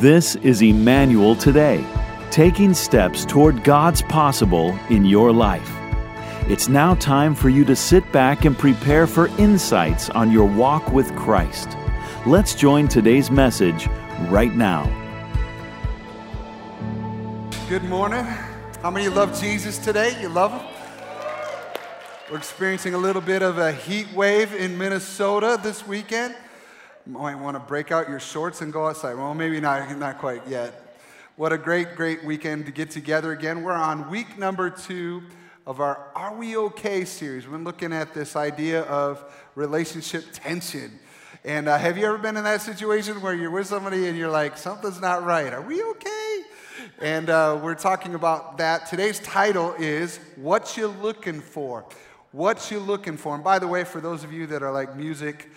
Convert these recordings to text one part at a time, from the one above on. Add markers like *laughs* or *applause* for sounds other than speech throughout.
This is Emmanuel Today, taking steps toward God's possible in your life. It's now time for you to sit back and prepare for insights on your walk with Christ. Let's join today's message right now. Good morning. How many love Jesus today? You love him? We're experiencing a little bit of a heat wave in Minnesota this weekend. Might want to break out your shorts and go outside. Well, maybe not, not quite yet. What a great, great weekend to get together again. We're on week number two of our Are We Okay series. We're looking at this idea of relationship tension. And uh, have you ever been in that situation where you're with somebody and you're like, something's not right? Are we okay? And uh, we're talking about that. Today's title is What You Looking For? What You Looking For? And by the way, for those of you that are like music,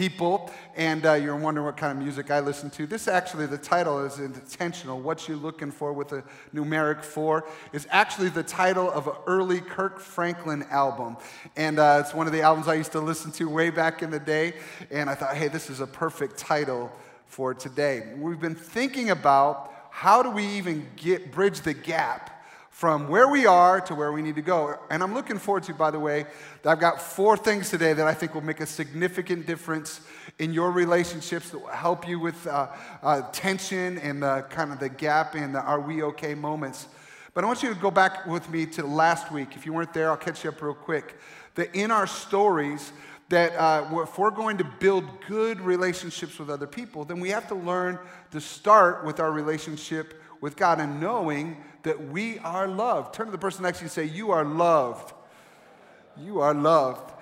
people, and uh, you're wondering what kind of music I listen to. This actually, the title is intentional. What You Looking For with a numeric four is actually the title of an early Kirk Franklin album. And uh, it's one of the albums I used to listen to way back in the day. And I thought, hey, this is a perfect title for today. We've been thinking about how do we even get bridge the gap from where we are to where we need to go. And I'm looking forward to, by the way, I've got four things today that I think will make a significant difference in your relationships that will help you with uh, uh, tension and the kind of the gap in the are we okay moments. But I want you to go back with me to last week. If you weren't there, I'll catch you up real quick. That in our stories, that uh, if we're going to build good relationships with other people, then we have to learn to start with our relationship with God and knowing that we are loved. Turn to the person next to you and say, You are loved. You are loved.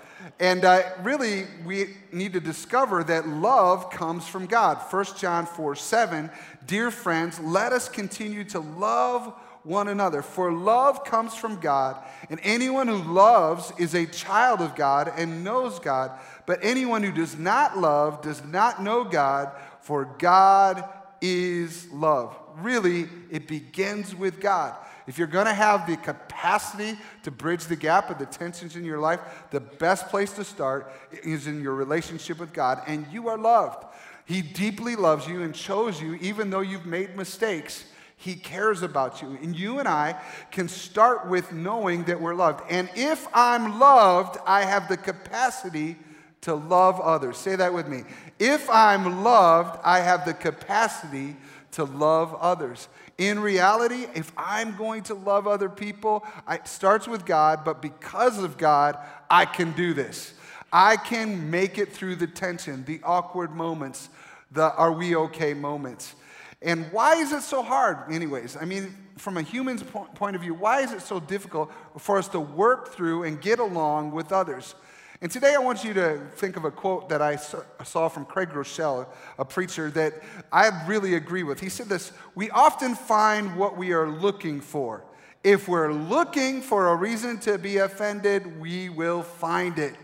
And uh, really, we need to discover that love comes from God. 1 John 4 7, dear friends, let us continue to love one another. For love comes from God, and anyone who loves is a child of God and knows God. But anyone who does not love does not know God, for God is love really, it begins with God. If you're going to have the capacity to bridge the gap of the tensions in your life, the best place to start is in your relationship with God, and you are loved. He deeply loves you and chose you, even though you've made mistakes. He cares about you. And you and I can start with knowing that we're loved. And if I'm loved, I have the capacity to love others. Say that with me. If I'm loved, I have the capacity to love others. In reality, if I'm going to love other people, it starts with God, but because of God, I can do this. I can make it through the tension, the awkward moments, the are we okay moments. And why is it so hard, anyways? I mean, from a human's point of view, why is it so difficult for us to work through and get along with others? And today I want you to think of a quote that I saw from Craig Groeschel, a preacher that I really agree with. He said this We often find what we are looking for. If we're looking for a reason to be offended, we will find it.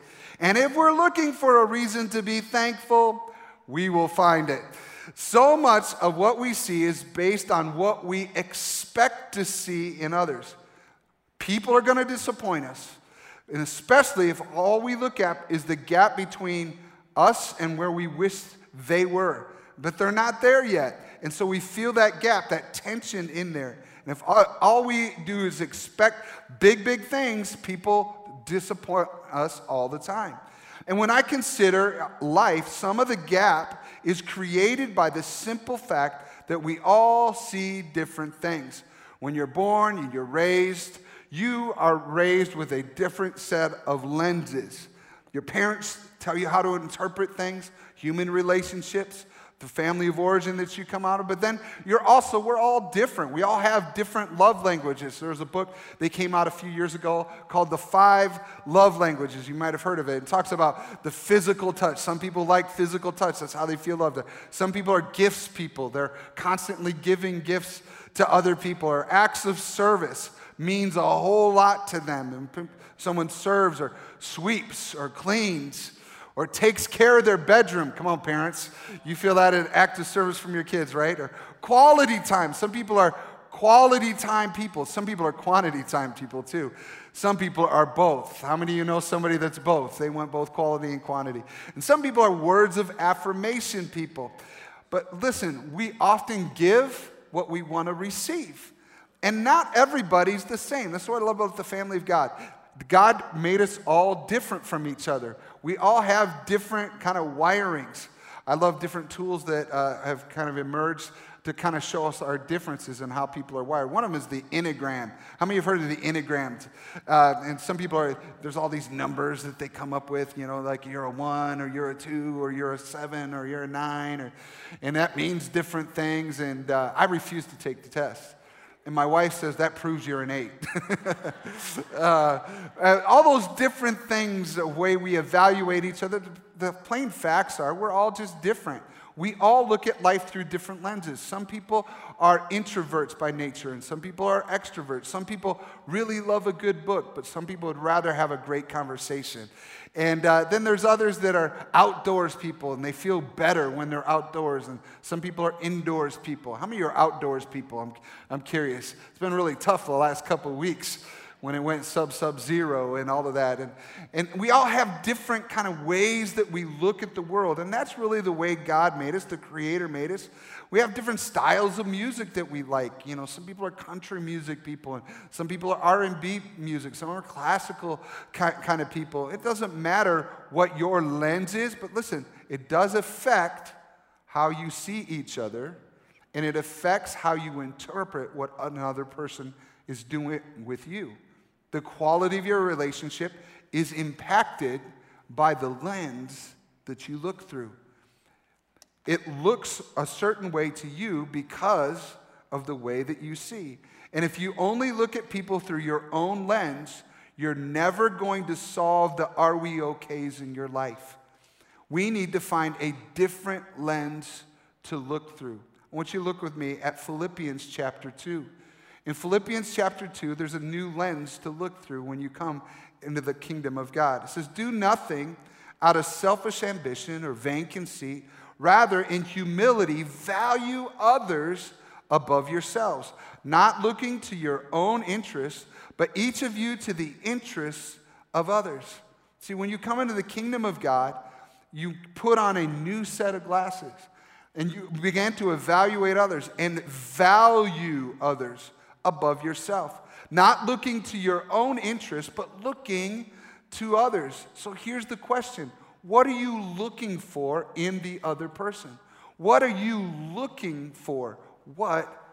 And if we're looking for a reason to be thankful, we will find it. So much of what we see is based on what we expect to see in others. People are going to disappoint us. And especially if all we look at is the gap between us and where we wish they were. But they're not there yet. And so we feel that gap, that tension in there. And if all, we do is expect big, big things, people disappoint us all the time. And when I consider life, some of the gap is created by the simple fact that we all see different things. When you're born, you're raised, you are raised with a different set of lenses. Your parents tell you how to interpret things, human relationships, the family of origin that you come out of, but then you're also, we're all different. We all have different love languages. There's a book that came out a few years ago called The Five Love Languages. You might have heard of it. It talks about the physical touch. Some people like physical touch, that's how they feel loved. Some people are gifts people, they're constantly giving gifts to other people, or acts of service means a whole lot to them. And someone serves or sweeps or cleans or takes care of their bedroom. Come on, parents. You feel that an act of service from your kids, right? Or quality time. Some people are quality time people. Some people are quantity time people too. Some people are both. How many of you know somebody that's both? They want both quality and quantity. And some people are words of affirmation people. But listen, we often give what we want to receive. And not everybody's the same. That's what I love about the family of God. God made us all different from each other. We all have different kind of wirings. I love different tools that uh, have kind of emerged to kind of show us our differences in how people are wired. One of them is the Enneagram. How many have heard of the Enneagram? Uh, and some people are, there's all these numbers that they come up with, you know, like you're a one or you're a two or you're a seven or you're a nine, or, and that means different things. And uh, I refuse to take the test. And my wife says that proves you're an eight. *laughs* uh, uh, all those different things, the way we evaluate each other, the plain facts are we're all just different. We all look at life through different lenses. Some people are introverts by nature, and some people are extroverts. Some people really love a good book, but some people would rather have a great conversation. And uh, then there's others that are outdoors people, and they feel better when they're outdoors. And some people are indoors people. How many are outdoors people? I'm, I'm curious. It's been really tough the last couple of weeks when it went sub sub zero and all of that. And, and we all have different kind of ways that we look at the world. And that's really the way God made us, the Creator made us. We have different styles of music that we like. You know, some people are country music people, and some people are R&B music. Some are classical kind of people. It doesn't matter what your lens is, but listen, it does affect how you see each other, and it affects how you interpret what another person is doing with you the quality of your relationship is impacted by the lens that you look through. It looks a certain way to you because of the way that you see. And if you only look at people through your own lens, you're never going to solve the are we okays in your life. We need to find a different lens to look through. I want you to look with me at Philippians chapter 2. In Philippians chapter 2, there's a new lens to look through when you come into the kingdom of God. It says, Do nothing out of selfish ambition or vain conceit. Rather, in humility, value others above yourselves, not looking to your own interests, but each of you to the interests of others. See, when you come into the kingdom of God, you put on a new set of glasses and you began to evaluate others and value others above yourself. Not looking to your own interests, but looking to others. So here's the question What are you looking for in the other person? What are you looking for? What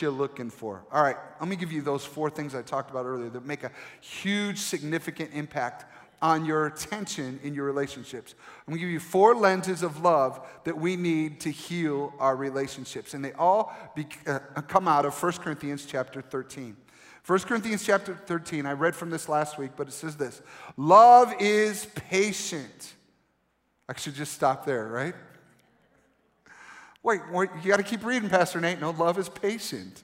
you looking for? All right, let me give you those four things I talked about earlier that make a huge, significant impact on your attention in your relationships. I'm gonna give you four lenses of love that we need to heal our relationships. And they all be, uh, come out of 1 Corinthians chapter 13. 1 Corinthians chapter 13, I read from this last week, but it says this Love is patient. I should just stop there, right? Wait, wait you got to keep reading, Pastor Nate. No, love is patient.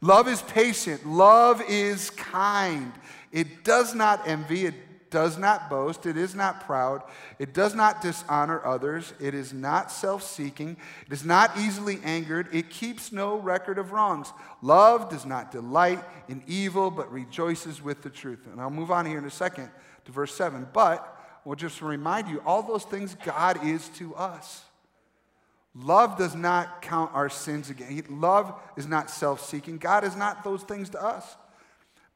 Love is patient. Love is kind. It does not envy. It does not boast, it is not proud, it does not dishonor others, it is not self seeking, it is not easily angered, it keeps no record of wrongs. Love does not delight in evil, but rejoices with the truth. And I'll move on here in a second to verse 7. But we'll just remind you all those things God is to us. Love does not count our sins again. Love is not self seeking. God is not those things to us.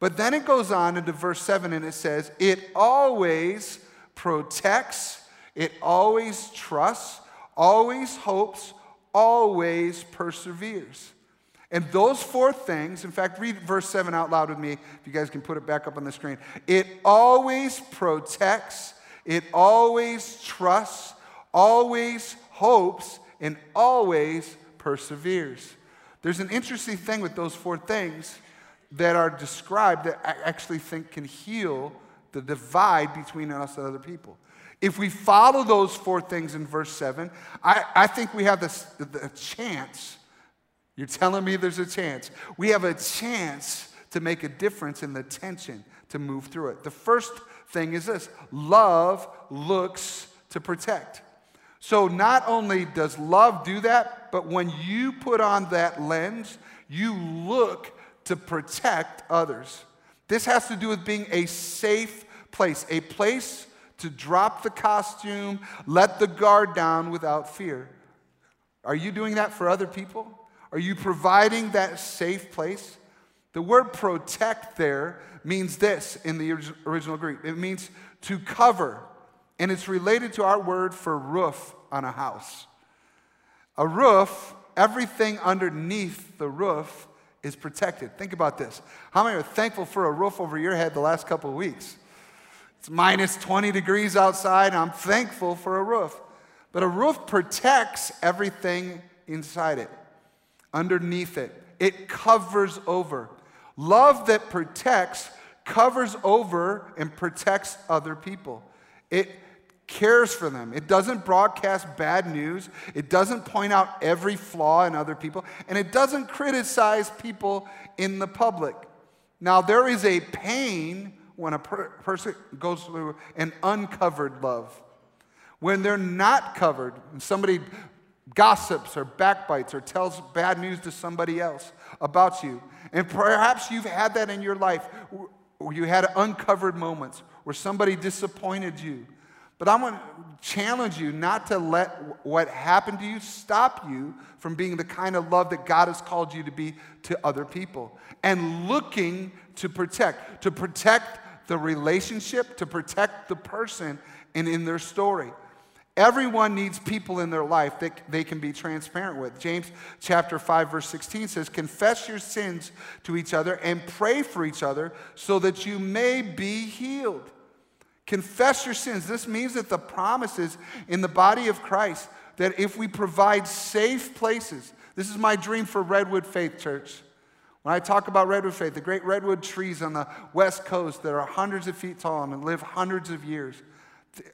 But then it goes on into verse 7 and it says, It always protects, it always trusts, always hopes, always perseveres. And those four things, in fact, read verse 7 out loud with me, if you guys can put it back up on the screen. It always protects, it always trusts, always hopes, and always perseveres. There's an interesting thing with those four things that are described that I actually think can heal the divide between us and other people. If we follow those four things in verse 7, I, I think we have this, the chance. You're telling me there's a chance. We have a chance to make a difference in the tension to move through it. The first thing is this love looks to protect. So not only does love do that, but when you put on that lens, you look to protect others. This has to do with being a safe place, a place to drop the costume, let the guard down without fear. Are you doing that for other people? Are you providing that safe place? The word protect there means this in the original Greek it means to cover, and it's related to our word for roof on a house. A roof, everything underneath the roof is protected. Think about this. How many are thankful for a roof over your head the last couple of weeks? It's minus 20 degrees outside. I'm thankful for a roof. But a roof protects everything inside it, underneath it. It covers over. Love that protects covers over and protects other people. It cares for them. It doesn't broadcast bad news. It doesn't point out every flaw in other people. And it doesn't criticize people in the public. Now, there is a pain when a per- person goes through an uncovered love. When they're not covered, and somebody gossips or backbites or tells bad news to somebody else about you. And perhaps you've had that in your life you had uncovered moments where somebody disappointed you. But I want to challenge you not to let what happened to you stop you from being the kind of love that God has called you to be to other people and looking to protect, to protect the relationship, to protect the person and in their story. Everyone needs people in their life that they can be transparent with. James chapter 5 verse 16 says, "Confess your sins to each other and pray for each other so that you may be healed." Confess your sins. This means that the promises in the body of Christ that if we provide safe places, this is my dream for Redwood Faith Church. When I talk about Redwood Faith, the great redwood trees on the west coast that are hundreds of feet tall and live hundreds of years.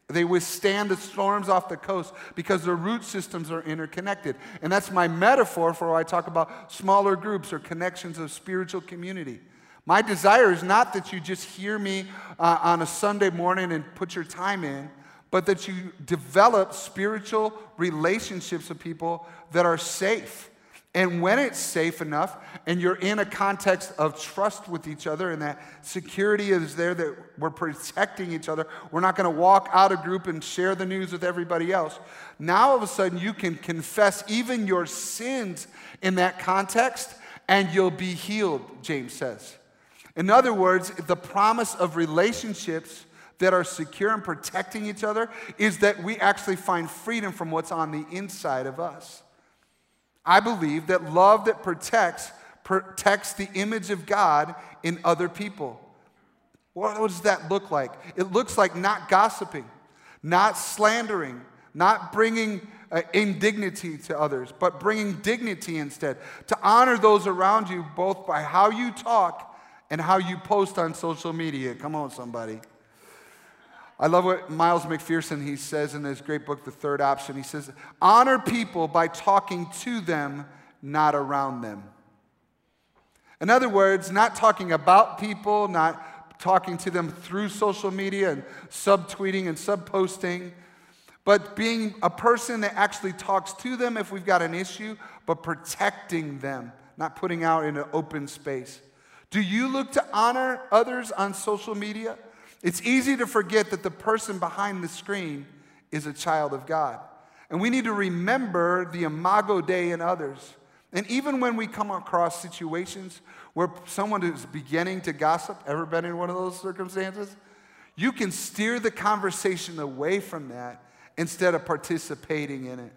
They withstand the storms off the coast because their root systems are interconnected. And that's my metaphor for when I talk about smaller groups or connections of spiritual community. My desire is not that you just hear me uh, on a Sunday morning and put your time in, but that you develop spiritual relationships with people that are safe and when it's safe enough and you're in a context of trust with each other and that security is there that we're protecting each other, we're not going to walk out of group and share the news with everybody else. Now all of a sudden you can confess even your sins in that context and you'll be healed, James says. In other words, the promise of relationships that are secure and protecting each other is that we actually find freedom from what's on the inside of us. I believe that love that protects protects the image of God in other people. What does that look like? It looks like not gossiping, not slandering, not bringing uh, indignity to others, but bringing dignity instead. To honor those around you both by how you talk and how you post on social media. Come on, somebody. I love what Miles McPherson he says in his great book, The Third Option. He says, honor people by talking to them, not around them. In other words, not talking about people, not talking to them through social media and subtweeting and subposting, but being a person that actually talks to them if we've got an issue, but protecting them, not putting out in an open space. Do you look to honor others on social media? It's easy to forget that the person behind the screen is a child of God. And we need to remember the imago Dei in others. And even when we come across situations where someone is beginning to gossip, ever been in one of those circumstances? You can steer the conversation away from that instead of participating in it.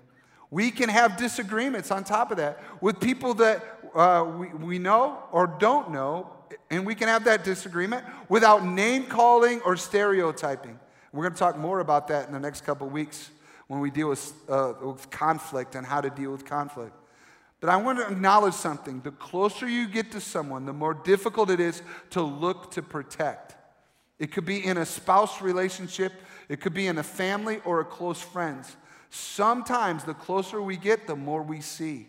We can have disagreements on top of that with people that uh, we, we know or don't know, and we can have that disagreement without name calling or stereotyping. We're going to talk more about that in the next couple weeks when we deal with, uh, with conflict and how to deal with conflict. But I want to acknowledge something. The closer you get to someone, the more difficult it is to look to protect. It could be in a spouse relationship, it could be in a family or a close friends. Sometimes the closer we get, the more we see.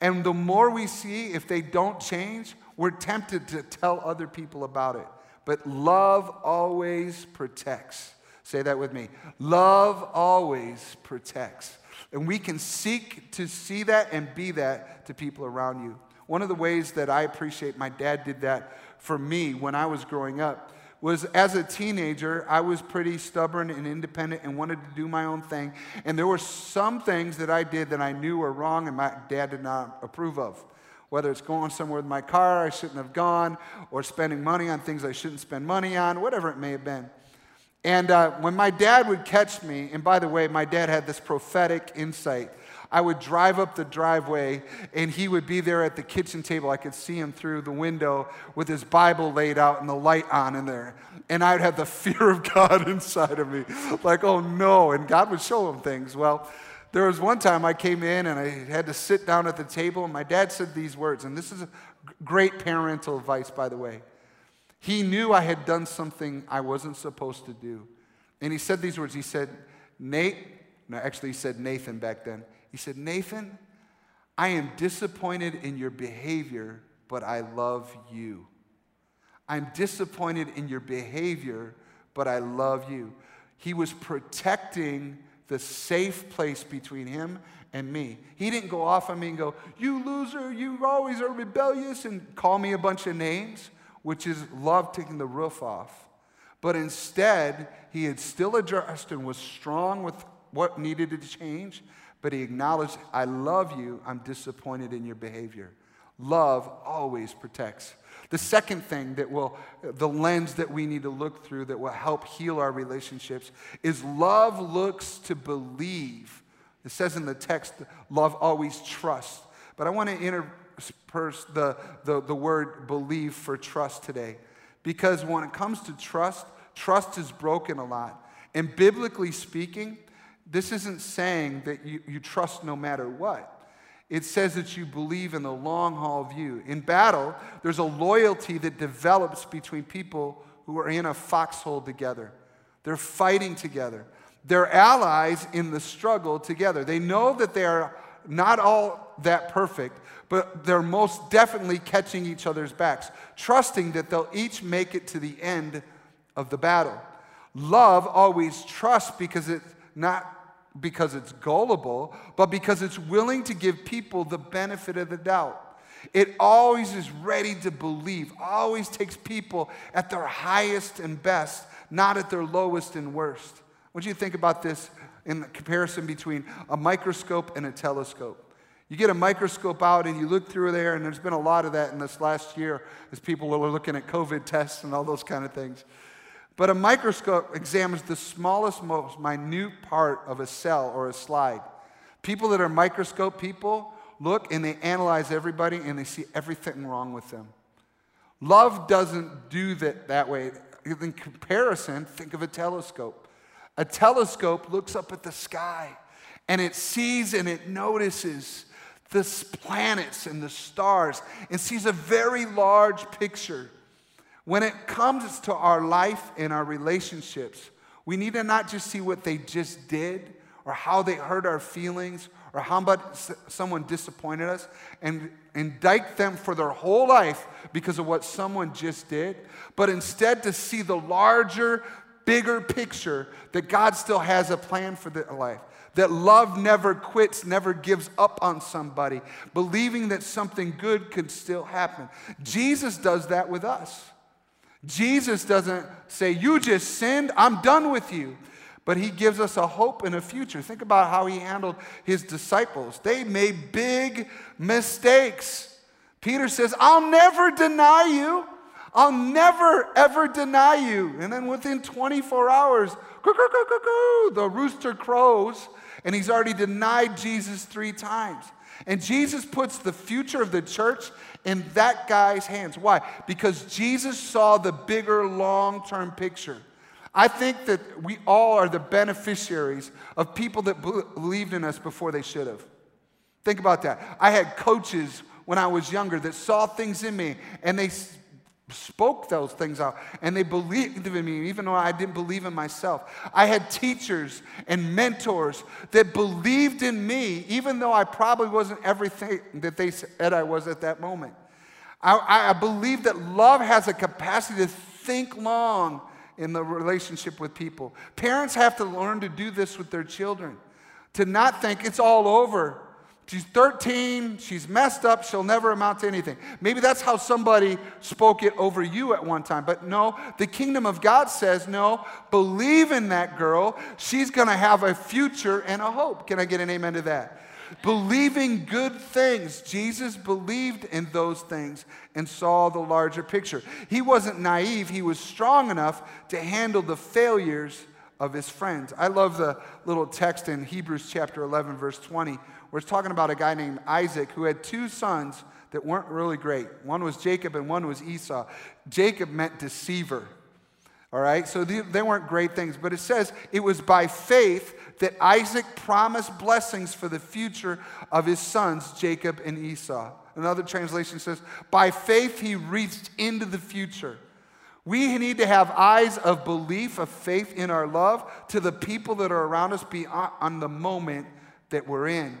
And the more we see, if they don't change, we're tempted to tell other people about it. But love always protects. Say that with me. Love always protects. And we can seek to see that and be that to people around you. One of the ways that I appreciate my dad did that for me when I was growing up was as a teenager, I was pretty stubborn and independent and wanted to do my own thing. And there were some things that I did that I knew were wrong and my dad did not approve of. Whether it's going somewhere with my car I shouldn't have gone, or spending money on things I shouldn't spend money on, whatever it may have been. And uh, when my dad would catch me, and by the way, my dad had this prophetic insight I would drive up the driveway and he would be there at the kitchen table. I could see him through the window with his Bible laid out and the light on in there. And I would have the *laughs* fear of God inside of me, like, oh no. And God would show him things. Well, there was one time I came in and I had to sit down at the table, and my dad said these words, and this is great parental advice, by the way. He knew I had done something I wasn't supposed to do. And he said these words. He said, Nate, no, actually, he said Nathan back then. He said, Nathan, I am disappointed in your behavior, but I love you. I'm disappointed in your behavior, but I love you. He was protecting the safe place between him and me. He didn't go off on me and go, You loser, you always are rebellious, and call me a bunch of names, which is love taking the roof off. But instead, he had still addressed and was strong with what needed to change but he acknowledged, I love you, I'm disappointed in your behavior. Love always protects. The second thing that will, the lens that we need to look through that will help heal our relationships is love looks to believe. It says in the text, love always trusts. But I want to intersperse the, the, the word believe for trust today. Because when it comes to trust, trust is broken a lot. And biblically speaking, this isn't saying that you, you trust no matter what. It says that you believe in the long haul view. In battle, there's a loyalty that develops between people who are in a foxhole together. They're fighting together. They're allies in the struggle together. They know that they are not all that perfect, but they're most definitely catching each other's backs, trusting that they'll each make it to the end of the battle. Love always trusts because it's not because it's gullible, but because it's willing to give people the benefit of the doubt. It always is ready to believe, always takes people at their highest and best, not at their lowest and worst. What do you think about this in the comparison between a microscope and a telescope? You get a microscope out and you look through there, and there's been a lot of that in this last year as people were looking at COVID tests and all those kind of things. But a microscope examines the smallest, most minute part of a cell or a slide. People that are microscope people look and they analyze everybody and they see everything wrong with them. Love doesn't do that that way. In comparison, think of a telescope. A telescope looks up at the sky and it sees and it notices the planets and the stars and sees a very large picture. When it comes to our life and our relationships, we need to not just see what they just did or how they hurt our feelings or how much someone disappointed us and indict them for their whole life because of what someone just did, but instead to see the larger, bigger picture that God still has a plan for their life. That love never quits, never gives up on somebody, believing that something good could still happen. Jesus does that with us. Jesus doesn't say, You just sinned, I'm done with you. But he gives us a hope and a future. Think about how he handled his disciples. They made big mistakes. Peter says, I'll never deny you. I'll never, ever deny you. And then within 24 hours, the rooster crows, and he's already denied Jesus three times. And Jesus puts the future of the church in that guy's hands. Why? Because Jesus saw the bigger long term picture. I think that we all are the beneficiaries of people that believed in us before they should have. Think about that. I had coaches when I was younger that saw things in me and they spoke those things out and they believed in me even though I didn't believe in myself. I had teachers and mentors that believed in me even though I probably wasn't everything that they said I was at that moment. I, I believe that love has a capacity to think long in the relationship with people. Parents have to learn to do this with their children, to not think it's all over She's 13, she's messed up, she'll never amount to anything. Maybe that's how somebody spoke it over you at one time. But no, the kingdom of God says, no, believe in that girl. She's gonna have a future and a hope. Can I get an amen to that? Believing good things. Jesus believed in those things and saw the larger picture. He wasn't naive, he was strong enough to handle the failures of his friends. I love the little text in Hebrews chapter 11, verse 20 it's talking about a guy named Isaac who had two sons that weren't really great. One was Jacob and one was Esau. Jacob meant deceiver. All right, so they, they weren't great things, but it says it was by faith that Isaac promised blessings for the future of his sons, Jacob and Esau. Another translation says, by faith he reached into the future. We need to have eyes of belief, of faith in our love to the people that are around us beyond the moment that we're in.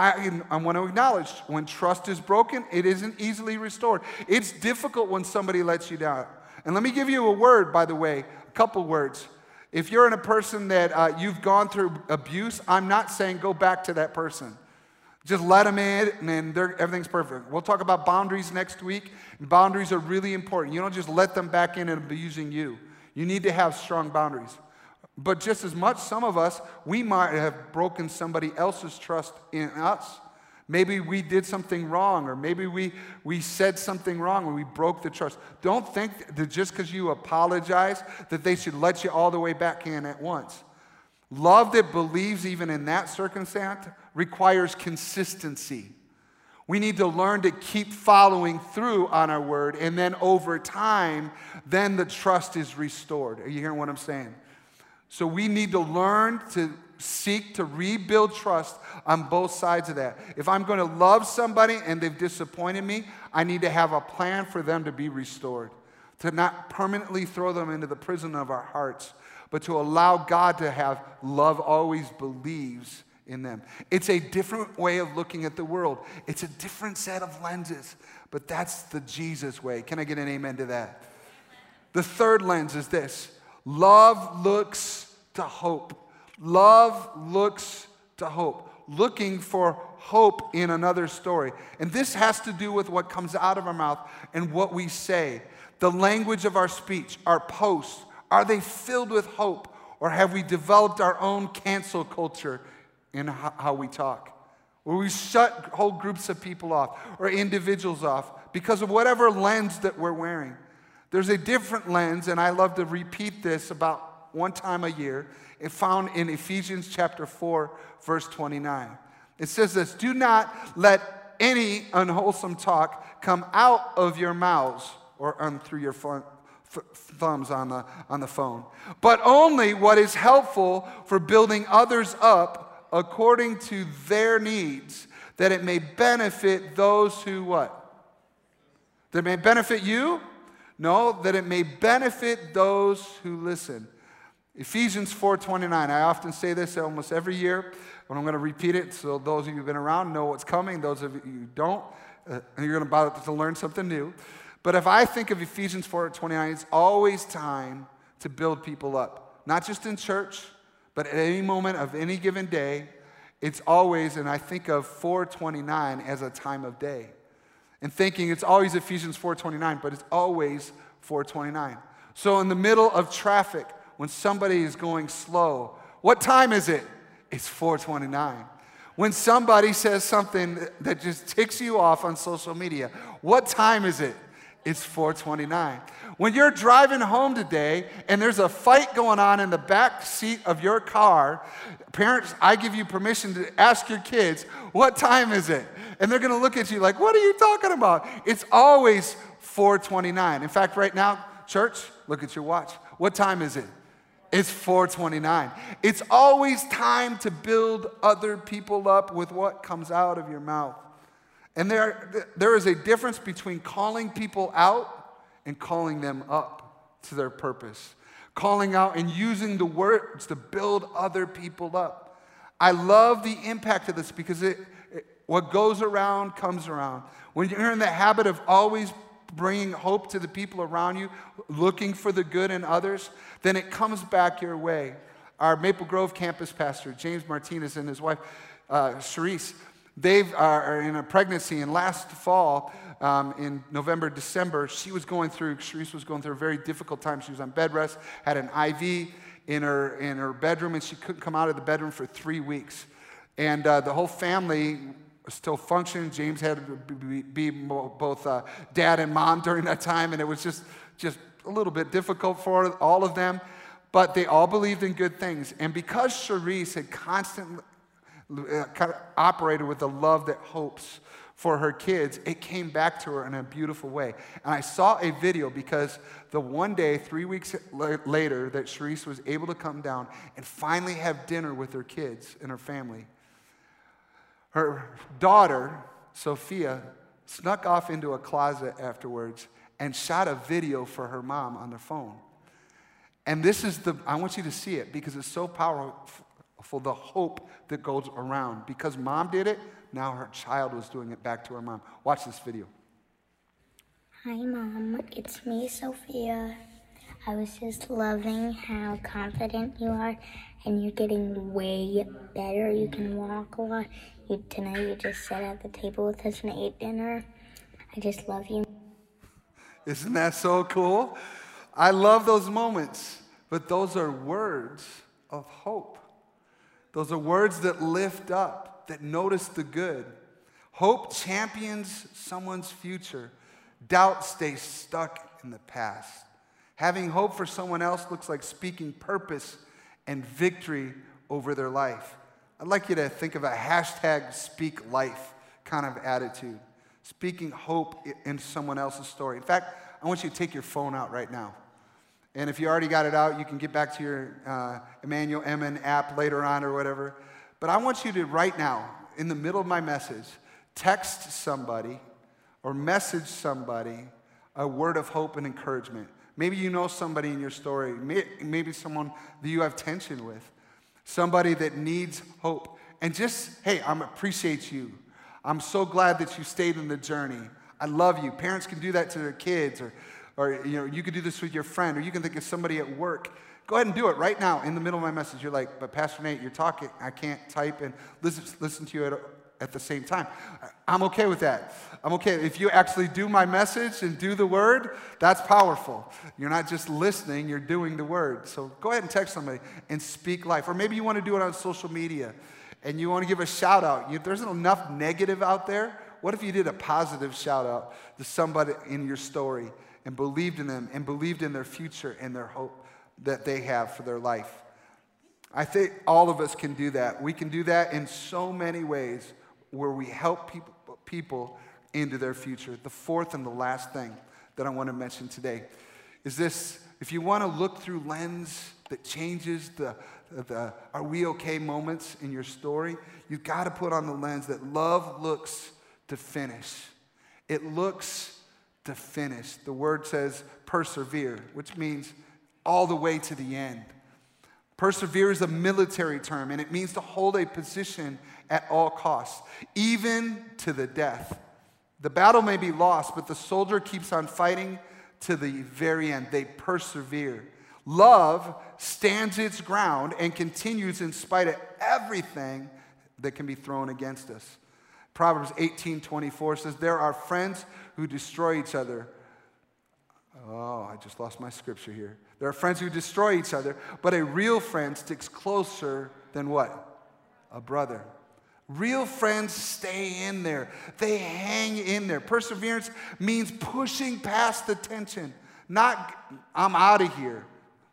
I, I, want to acknowledge when trust is broken, it isn't easily restored. It's difficult when somebody lets you down. And let me give you a word, by the way, a couple words. If you're in a person that uh, you've gone through abuse, I'm not saying go back to that person. Just let them in and then everything's perfect. We'll talk about boundaries next week. Boundaries are really important. You don't just let them back in and abusing you. You need to have strong boundaries. But just as much, some of us, we might have broken somebody else's trust in us. Maybe we did something wrong, or maybe we, we said something wrong and we broke the trust. Don't think that just because you apologize that they should let you all the way back in at once. Love that believes even in that circumstance requires consistency. We need to learn to keep following through on our word, and then over time, then the trust is restored. Are you hearing what I'm saying? So we need to learn to seek to rebuild trust on both sides of that. If I'm going to love somebody and they've disappointed me, I need to have a plan for them to be restored, to not permanently throw them into the prison of our hearts, but to allow God to have love always believes in them. It's a different way of looking at the world, it's a different set of lenses, but that's the Jesus way. Can I get an amen to that? The third lens is this Love looks to hope. Love looks to hope. Looking for hope in another story. And this has to do with what comes out of our mouth and what we say. The language of our speech, our posts, are they filled with hope? Or have we developed our own cancel culture in how we talk? Where we shut whole groups of people off or individuals off because of whatever lens that we're wearing. There's a different lens, and I love to repeat this about one time a year. It found in Ephesians chapter 4, verse 29. It says this Do not let any unwholesome talk come out of your mouths or um, through your thumbs on the, on the phone, but only what is helpful for building others up according to their needs, that it may benefit those who what? That may benefit you no, that it may benefit those who listen. Ephesians 4:29. I often say this almost every year, but I'm going to repeat it so those of you who've been around know what's coming. Those of you who don't, uh, you're going to about to learn something new. But if I think of Ephesians 4:29, it's always time to build people up, not just in church, but at any moment of any given day. It's always, and I think of 429 as a time of day and thinking it's always Ephesians 4:29, but it's always 4:29. So in the middle of traffic, when somebody is going slow, what time is it? It's 4:29. When somebody says something that just ticks you off on social media, what time is it? It's 429. When you're driving home today and there's a fight going on in the back seat of your car, parents, I give you permission to ask your kids, what time is it? And they're going to look at you like, what are you talking about? It's always 429. In fact, right now, church, look at your watch. What time is it? It's 429. It's always time to build other people up with what comes out of your mouth. And there, there is a difference between calling people out and calling them up to their purpose. Calling out and using the words to build other people up. I love the impact of this because it, it, what goes around comes around. When you're in the habit of always bringing hope to the people around you, looking for the good in others, then it comes back your way. Our Maple Grove campus pastor, James Martinez, and his wife, uh, Cherise, They are in a pregnancy, and last fall, um, in November, December, she was going through, Sharice was going through a very difficult time. She was on bed rest, had an IV in her, in her bedroom, and she couldn't come out of the bedroom for three weeks. And uh, the whole family still functioning. James had to be, both uh, dad and mom during that time, and it was just, just a little bit difficult for all of them. But they all believed in good things. And because Sharice had constantly uh, kind of operated with the love that hopes for her kids, it came back to her in a beautiful way. And I saw a video because the one day, three weeks later, that Sharice was able to come down and finally have dinner with her kids and her family. Her daughter, Sophia, snuck off into a closet afterwards and shot a video for her mom on the phone. And this is the, I want you to see it because it's so powerful, the hope that goes around. Because mom did it, now her child was doing it back to her mom. Watch this video. Hi, Mom. It's me, Sophia. I was just loving how confident you are, and you're getting way better. You can walk a lot. You, tonight, you just sat at the table with us and ate dinner. I just love you. Isn't that so cool? I love those moments, but those are words of hope. Those are words that lift up, that notice the good. Hope champions someone's future. Doubt stays stuck in the past. Having hope for someone else looks like speaking purpose and victory over their life. I'd like you to think of a hashtag speak life kind of attitude, speaking hope in someone else's story. In fact, I want you to take your phone out right now. And if you already got it out, you can get back to your uh, Emmanuel Emin app later on or whatever. But I want you to, right now, in the middle of my message, text somebody or message somebody a word of hope and encouragement. Maybe you know somebody in your story, maybe someone that you have tension with, somebody that needs hope. And just, hey, I appreciate you. I'm so glad that you stayed in the journey. I love you. Parents can do that to their kids, or, or you know, you could do this with your friend, or you can think of somebody at work. Go ahead and do it right now in the middle of my message. You're like, but Pastor Nate, you're talking. I can't type and listen, listen to you at, at the same time. I'm okay with that. I'm okay. If you actually do my message and do the word, that's powerful. You're not just listening, you're doing the word. So go ahead and text somebody and speak life. Or maybe you want to do it on social media and you want to give a shout out. You, there's enough negative out there what if you did a positive shout out to somebody in your story and believed in them and believed in their future and their hope that they have for their life? I think all of us can do that. We can do that in so many ways where we help people, people into their future. The fourth and the last thing that I want to mention today is this if you want to look through lens that changes the, the are we okay moments in your story, you've got to put on the lens that love looks to finish. It looks to finish. The word says persevere, which means all the way to the end. Persevere is a military term, and it means to hold a position at all costs, even to the death. The battle may be lost, but the soldier keeps on fighting to the very end. They persevere. Love stands its ground and continues in spite of everything that can be thrown against us. Proverbs 18 24 says, There are friends who destroy each other. Oh, I just lost my scripture here. There are friends who destroy each other, but a real friend sticks closer than what? A brother. Real friends stay in there, they hang in there. Perseverance means pushing past the tension, not I'm out of here,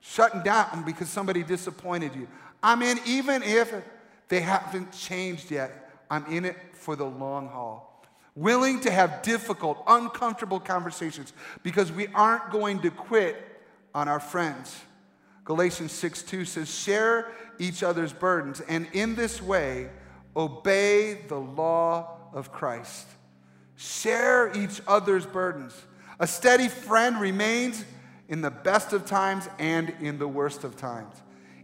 shutting down because somebody disappointed you. I'm in even if they haven't changed yet. I'm in it for the long haul. Willing to have difficult, uncomfortable conversations because we aren't going to quit on our friends. Galatians 6 2 says, Share each other's burdens, and in this way, obey the law of Christ. Share each other's burdens. A steady friend remains in the best of times and in the worst of times.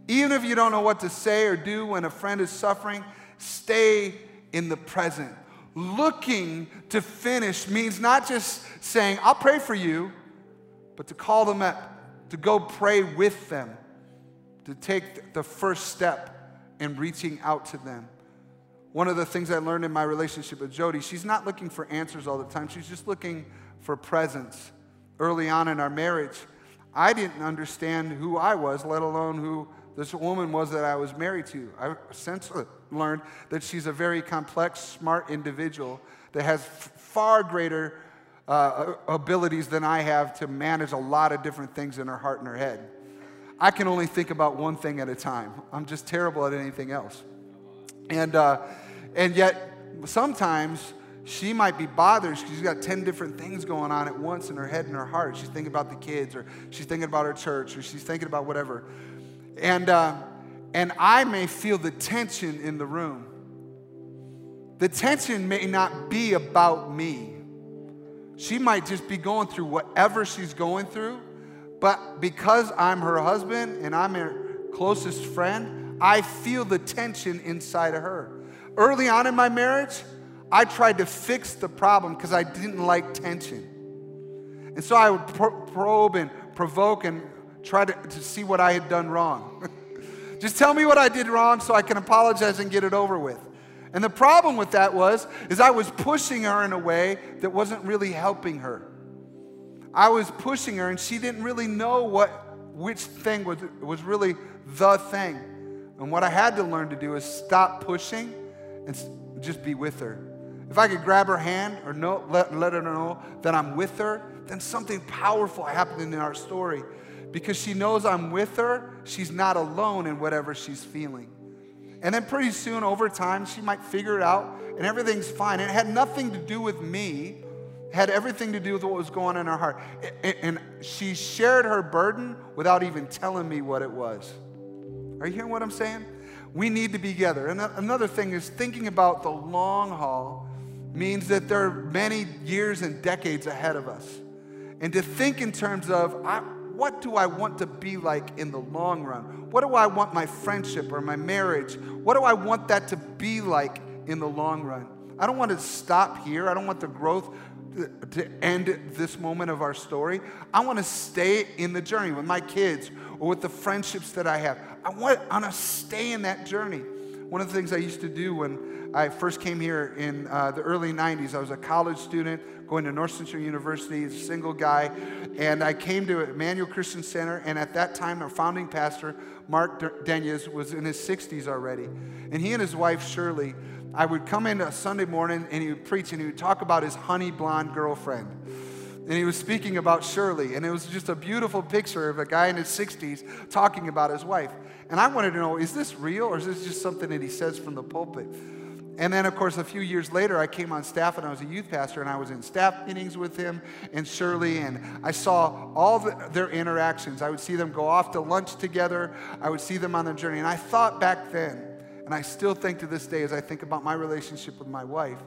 Even if you don't know what to say or do when a friend is suffering, stay in the present. Looking to finish means not just saying, I'll pray for you, but to call them up, to go pray with them, to take the first step in reaching out to them. One of the things I learned in my relationship with Jody, she's not looking for answers all the time. She's just looking for presence. Early on in our marriage, I didn't understand who I was, let alone who this woman was that I was married to. I since *laughs* learned that she's a very complex, smart individual that has far greater uh, abilities than I have to manage a lot of different things in her heart and her head. I can only think about one thing at a time. I'm just terrible at anything else. And, uh, and yet, sometimes she might be bothered. She's got 10 different things going on at once in her head and her heart. She's thinking about the kids, or she's thinking about her church, or she's thinking about whatever. And, uh, and I may feel the tension in the room. The tension may not be about me. She might just be going through whatever she's going through, but because I'm her husband and I'm her closest friend, I feel the tension inside of her. Early on in my marriage, I tried to fix the problem because I didn't like tension. And so I would probe and provoke and try to, to see what I had done wrong. *laughs* Just tell me what I did wrong so I can apologize and get it over with. And the problem with that was is I was pushing her in a way that wasn't really helping her. I was pushing her and she didn't really know what which thing was, was really the thing. And what I had to learn to do is stop pushing and just be with her. If I could grab her hand or no, let, let her know that I'm with her, then something powerful happened in our story because she knows I'm with her, she's not alone in whatever she's feeling. And then pretty soon, over time, she might figure it out and everything's fine. And it had nothing to do with me, it had everything to do with what was going on in her heart. And she shared her burden without even telling me what it was. Are you hearing what I'm saying? We need to be together. And another thing is thinking about the long haul means that there are many years and decades ahead of us. And to think in terms of, I, what do I want to be like in the long run? What do I want my friendship or my marriage? What do I want that to be like in the long run? I don't want to stop here. I don't want the growth to end this moment of our story. I want to stay in the journey with my kids or with the friendships that I have. I want, I want to stay in that journey. One of the things I used to do when I first came here in uh, the early 90s, I was a college student going to North Central University, a single guy, and I came to Emmanuel Christian Center, and at that time, our founding pastor, Mark Denyes, was in his 60s already. And he and his wife, Shirley, I would come in a Sunday morning and he would preach and he would talk about his honey blonde girlfriend. And he was speaking about Shirley, and it was just a beautiful picture of a guy in his 60s talking about his wife. And I wanted to know is this real or is this just something that he says from the pulpit? And then, of course, a few years later, I came on staff and I was a youth pastor, and I was in staff meetings with him and Shirley, and I saw all the, their interactions. I would see them go off to lunch together, I would see them on their journey. And I thought back then, and I still think to this day as I think about my relationship with my wife,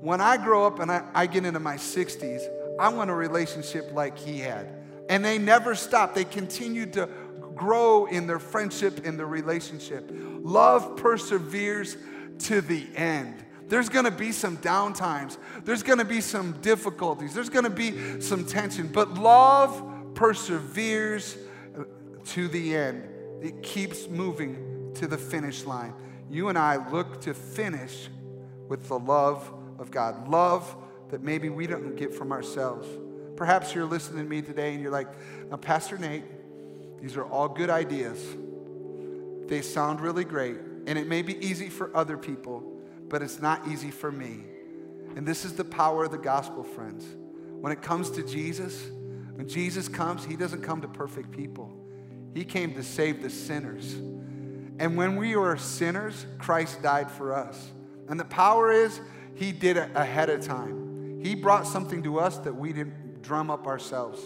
when I grow up and I, I get into my 60s, I want a relationship like he had. And they never stopped, they continued to grow in their friendship, in their relationship. Love perseveres to the end. There's gonna be some downtimes, there's gonna be some difficulties, there's gonna be some tension, but love perseveres to the end. It keeps moving to the finish line. You and I look to finish with the love of God. Love that maybe we don't get from ourselves. Perhaps you're listening to me today and you're like, now, Pastor Nate, these are all good ideas. They sound really great. And it may be easy for other people, but it's not easy for me. And this is the power of the gospel, friends. When it comes to Jesus, when Jesus comes, he doesn't come to perfect people, he came to save the sinners. And when we were sinners, Christ died for us. And the power is, he did it ahead of time. He brought something to us that we didn't drum up ourselves.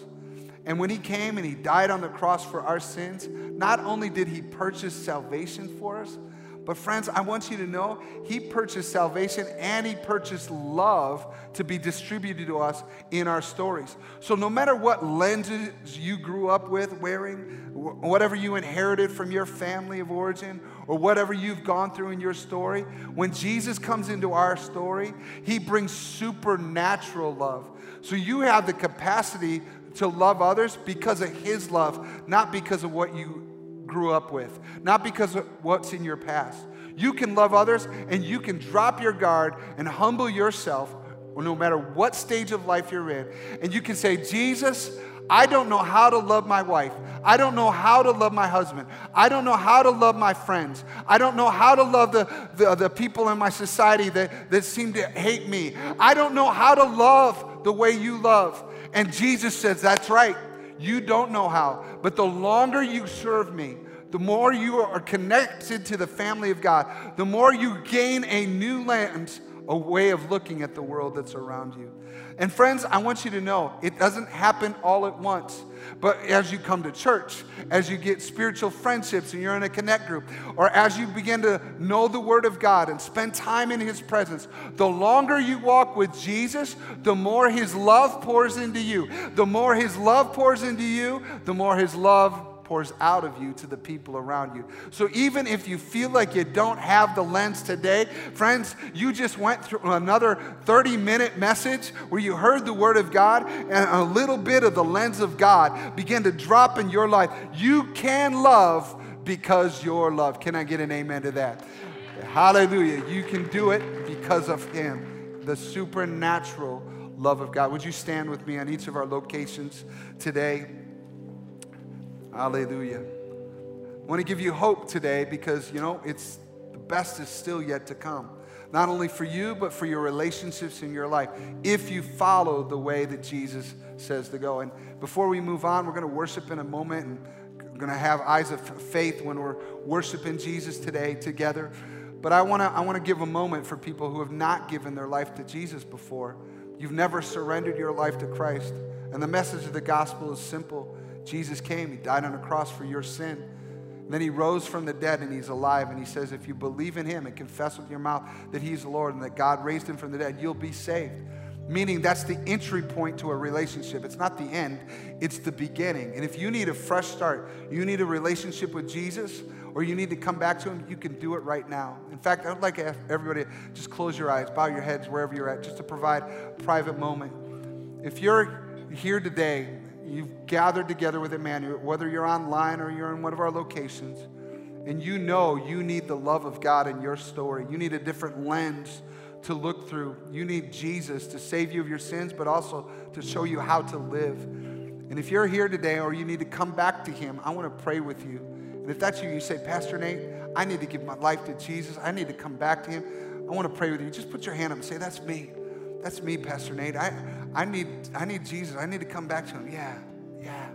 And when he came and he died on the cross for our sins, not only did he purchase salvation for us, but, friends, I want you to know He purchased salvation and He purchased love to be distributed to us in our stories. So, no matter what lenses you grew up with wearing, whatever you inherited from your family of origin, or whatever you've gone through in your story, when Jesus comes into our story, He brings supernatural love. So, you have the capacity to love others because of His love, not because of what you grew up with, not because of what's in your past. You can love others and you can drop your guard and humble yourself no matter what stage of life you're in. And you can say, Jesus, I don't know how to love my wife. I don't know how to love my husband. I don't know how to love my friends. I don't know how to love the, the, the, people in my society that, that seem to hate me. I don't know how to love the way you love. And Jesus says, That's right. You don't know how. But the longer you serve me, the more you are connected to the family of God, the more you gain a new lens, a way of looking at the world that's around you. And friends, I want you to know it doesn't happen all at once. But as you come to church, as you get spiritual friendships and you're in a connect group, or as you begin to know the Word of God and spend time in His presence, the longer you walk with Jesus, the more His love pours into you. The more His love pours into you, the more His love pours out of you to the people around you. So even if you feel like you don't have the lens today, friends, you just went through another 30 minute message where you heard the word of God and a little bit of the lens of God began to drop in your life. You can love because you're loved. Can I get an amen to that? Hallelujah. You can do it because of Him, the supernatural love of God. Would you stand with me on each of our locations today? Hallelujah. I want to give you hope today because, you know, it's the best is still yet to come. Not only for you, but for your relationships in your life, if you follow the way that Jesus says to go. And before we move on, we're going to worship in a moment and we're going to have eyes of faith when we're worshiping Jesus today together. But I want to I want to give a moment for people who have not given their life to Jesus before. You've never surrendered your life to Christ. And the message of the gospel is simple. Jesus came, He died on a cross for your sin. Then He rose from the dead and He's alive. And He says, if you believe in Him and confess with your mouth that He's the Lord and that God raised Him from the dead, you'll be saved. Meaning that's the entry point to a relationship. It's not the end, it's the beginning. And if you need a fresh start, you need a relationship with Jesus, or you need to come back to Him, you can do it right now. In fact, I'd like everybody just close your eyes, bow your heads wherever you're at, just to provide a private moment. If you're here today you've gathered together with Emmanuel, whether you're online or you're in one of our locations, and you know you need the love of God in your story. You need a different lens to look through. You need Jesus to save you of your sins, but also to show you how to live. And if you're here today or you need to come back to Him, I want to pray with you. And if that's you, you say, Pastor Nate, I need to give my life to Jesus. I need to come back to Him. I want to pray with you. Just put your hand up and say, That's me. That's me, Pastor Nate. I, I, need, I need Jesus. I need to come back to him. Yeah, yeah,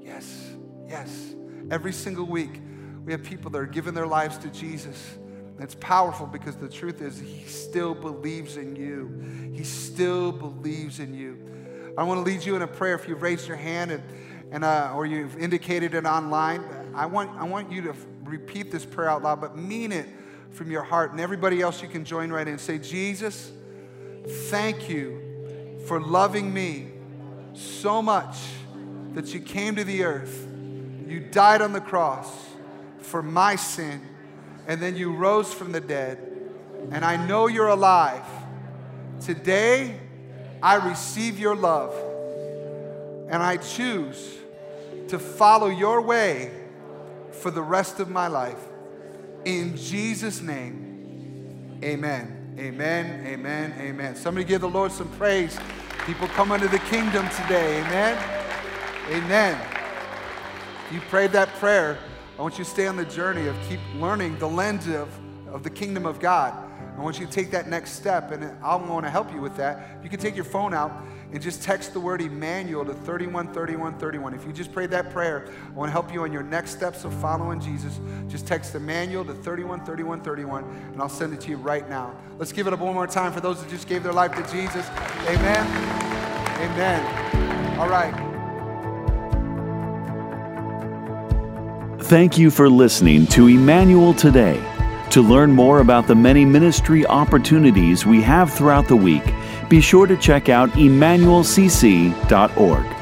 yes, yes. Every single week, we have people that are giving their lives to Jesus. It's powerful because the truth is, he still believes in you. He still believes in you. I want to lead you in a prayer. If you've raised your hand and, and uh, or you've indicated it online, I want, I want you to repeat this prayer out loud, but mean it from your heart. And everybody else, you can join right in. Say, Jesus, Thank you for loving me so much that you came to the earth. You died on the cross for my sin, and then you rose from the dead. And I know you're alive. Today, I receive your love, and I choose to follow your way for the rest of my life. In Jesus' name, amen. Amen, amen, amen. Somebody give the Lord some praise. People come into the kingdom today. Amen. Amen. If You prayed that prayer. I want you to stay on the journey of keep learning the lens of, of the kingdom of God. I want you to take that next step, and I'm going to help you with that. You can take your phone out and just text the word Emmanuel to 313131. If you just prayed that prayer, I want to help you on your next steps of following Jesus. Just text Emmanuel to 313131, and I'll send it to you right now. Let's give it up one more time for those that just gave their life to Jesus. Amen. Amen. All right. Thank you for listening to Emmanuel Today. To learn more about the many ministry opportunities we have throughout the week, be sure to check out emmanuelcc.org.